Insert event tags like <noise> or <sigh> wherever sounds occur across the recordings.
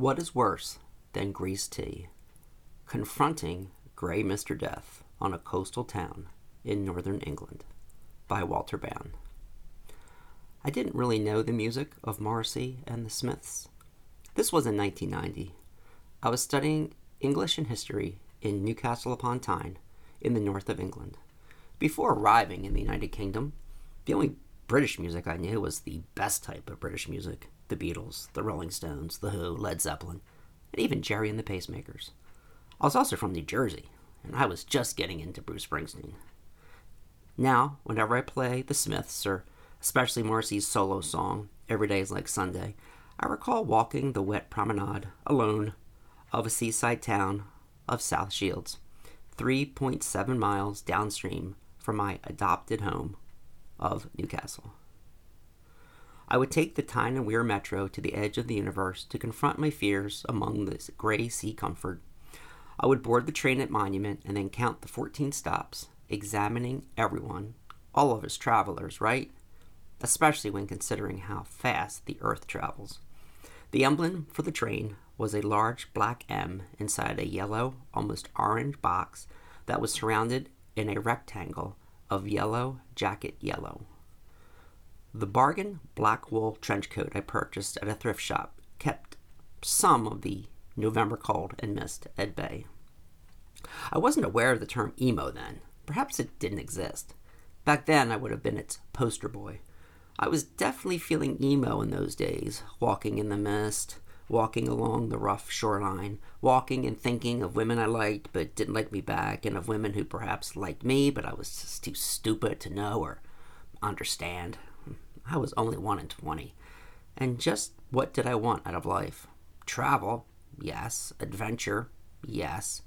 What is worse than greased tea? Confronting Grey Mr. Death on a coastal town in northern England by Walter Bown. I didn't really know the music of Morrissey and the Smiths. This was in 1990. I was studying English and history in Newcastle upon Tyne in the north of England. Before arriving in the United Kingdom, the only British music I knew was the best type of British music the Beatles, the Rolling Stones, The Who, Led Zeppelin, and even Gerry and the Pacemakers. I was also from New Jersey, and I was just getting into Bruce Springsteen. Now, whenever I play The Smiths, or especially Morrissey's solo song, Every Day is Like Sunday, I recall walking the wet promenade alone of a seaside town of South Shields, 3.7 miles downstream from my adopted home of Newcastle. I would take the Tyne and Wear Metro to the edge of the universe to confront my fears among this gray sea comfort. I would board the train at Monument and then count the 14 stops, examining everyone, all of us travelers, right? Especially when considering how fast the Earth travels. The emblem for the train was a large black M inside a yellow, almost orange box that was surrounded in a rectangle of yellow jacket yellow. The bargain black wool trench coat I purchased at a thrift shop kept some of the November cold and mist at bay. I wasn't aware of the term emo then. Perhaps it didn't exist. Back then, I would have been its poster boy. I was definitely feeling emo in those days, walking in the mist, walking along the rough shoreline, walking and thinking of women I liked but didn't like me back, and of women who perhaps liked me but I was just too stupid to know or understand. I was only 1 in 20. And just what did I want out of life? Travel, yes. Adventure, yes.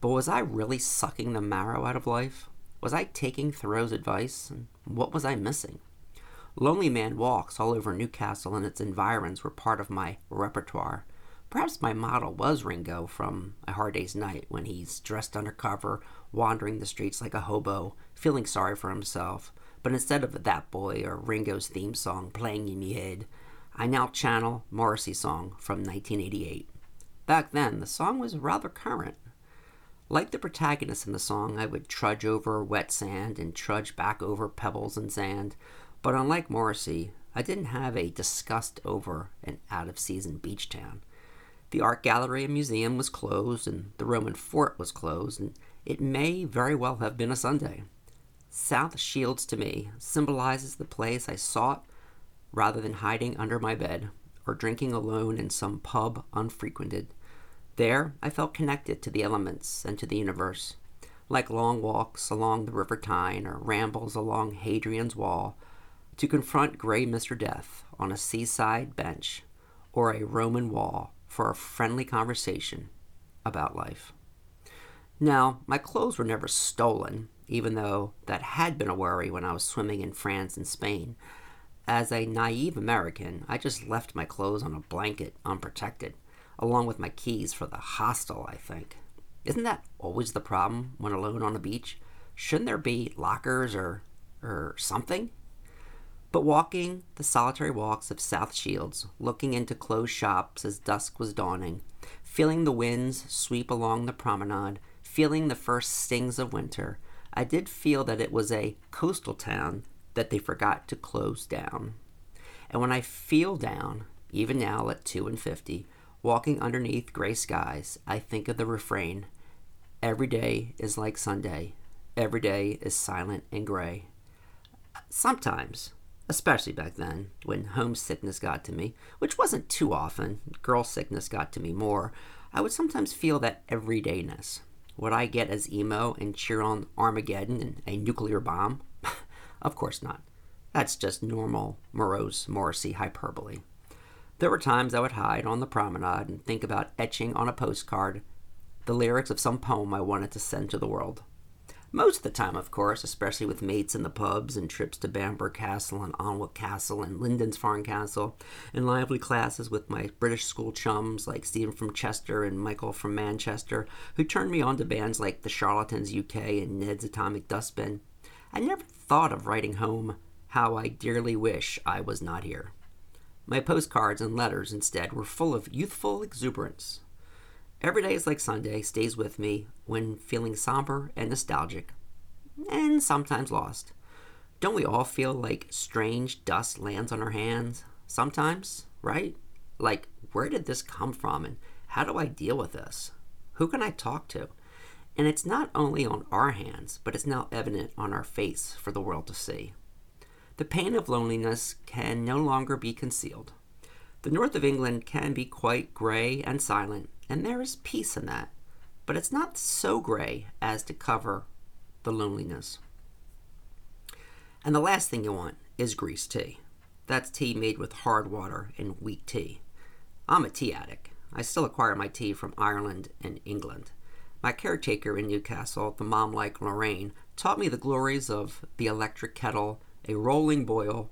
But was I really sucking the marrow out of life? Was I taking Thoreau's advice? And what was I missing? Lonely Man walks all over Newcastle and its environs were part of my repertoire. Perhaps my model was Ringo from A Hard Day's Night when he's dressed undercover, wandering the streets like a hobo, feeling sorry for himself. But instead of that boy or Ringo's theme song playing in my head, I now channel Morrissey's song from 1988. Back then, the song was rather current. Like the protagonist in the song, I would trudge over wet sand and trudge back over pebbles and sand, but unlike Morrissey, I didn't have a disgust over an out of season beach town. The art gallery and museum was closed, and the Roman fort was closed, and it may very well have been a Sunday. South Shields to me symbolizes the place I sought rather than hiding under my bed or drinking alone in some pub unfrequented. There I felt connected to the elements and to the universe. Like long walks along the River Tyne or rambles along Hadrian's Wall, to confront gray Mr. Death on a seaside bench or a Roman wall for a friendly conversation about life. Now, my clothes were never stolen, even though that had been a worry when I was swimming in France and Spain. As a naive American, I just left my clothes on a blanket unprotected, along with my keys for the hostel, I think. Isn't that always the problem when alone on a beach? Shouldn't there be lockers or or something? But walking the solitary walks of South Shields, looking into closed shops as dusk was dawning, feeling the winds sweep along the promenade, feeling the first stings of winter, I did feel that it was a coastal town that they forgot to close down. And when I feel down, even now at 2 and 50, walking underneath gray skies, I think of the refrain Every day is like Sunday, every day is silent and gray. Sometimes especially back then when homesickness got to me, which wasn't too often, girl sickness got to me more, I would sometimes feel that everydayness. Would I get as emo and cheer on Armageddon and a nuclear bomb? <laughs> of course not. That's just normal, morose Morrissey hyperbole. There were times I would hide on the promenade and think about etching on a postcard the lyrics of some poem I wanted to send to the world. Most of the time, of course, especially with mates in the pubs and trips to Bamburgh Castle and Alnwick Castle and Lindisfarne Castle, and lively classes with my British school chums like Stephen from Chester and Michael from Manchester, who turned me on to bands like The Charlatans UK and Ned's Atomic Dustbin. I never thought of writing home how I dearly wish I was not here. My postcards and letters, instead, were full of youthful exuberance. Every day is like Sunday stays with me when feeling somber and nostalgic, and sometimes lost. Don't we all feel like strange dust lands on our hands? Sometimes, right? Like, where did this come from and how do I deal with this? Who can I talk to? And it's not only on our hands, but it's now evident on our face for the world to see. The pain of loneliness can no longer be concealed. The north of England can be quite gray and silent, and there is peace in that, but it's not so gray as to cover the loneliness. And the last thing you want is grease tea. That's tea made with hard water and weak tea. I'm a tea addict. I still acquire my tea from Ireland and England. My caretaker in Newcastle, the mom like Lorraine, taught me the glories of the electric kettle, a rolling boil,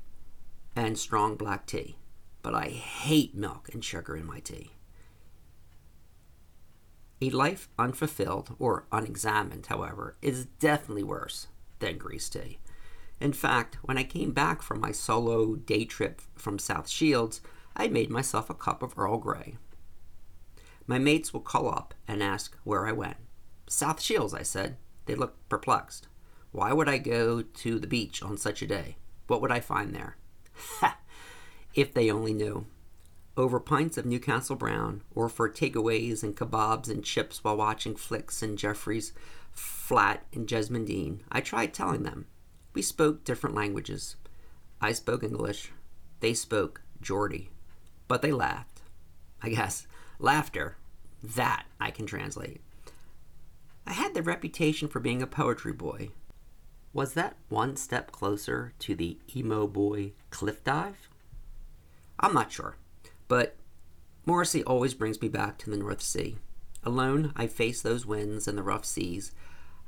and strong black tea. But I hate milk and sugar in my tea. A life unfulfilled or unexamined, however, is definitely worse than grease tea. In fact, when I came back from my solo day trip from South Shields, I made myself a cup of Earl Grey. My mates will call up and ask where I went. South Shields, I said. They looked perplexed. Why would I go to the beach on such a day? What would I find there? <laughs> If they only knew. Over pints of Newcastle Brown, or for takeaways and kebabs and chips while watching flicks in Jeffrey's flat in Jesmond Dene, I tried telling them. We spoke different languages. I spoke English. They spoke Geordie. But they laughed. I guess laughter, that I can translate. I had the reputation for being a poetry boy. Was that one step closer to the emo boy cliff dive? I'm not sure, but Morrissey always brings me back to the North Sea. Alone, I face those winds and the rough seas.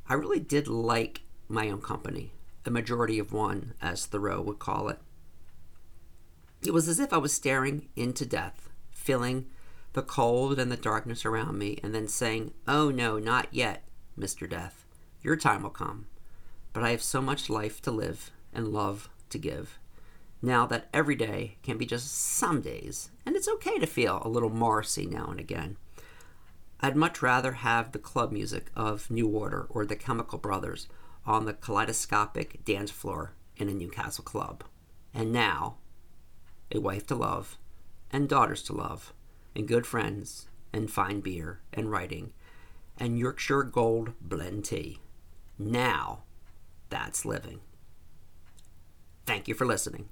I really did like my own company, a majority of one, as Thoreau would call it. It was as if I was staring into death, feeling the cold and the darkness around me, and then saying, Oh no, not yet, Mr. Death. Your time will come. But I have so much life to live and love to give. Now that every day can be just some days, and it's okay to feel a little Morrissey now and again. I'd much rather have the club music of New Order or the Chemical Brothers on the kaleidoscopic dance floor in a Newcastle club. And now, a wife to love, and daughters to love, and good friends, and fine beer, and writing, and Yorkshire Gold blend tea. Now, that's living. Thank you for listening.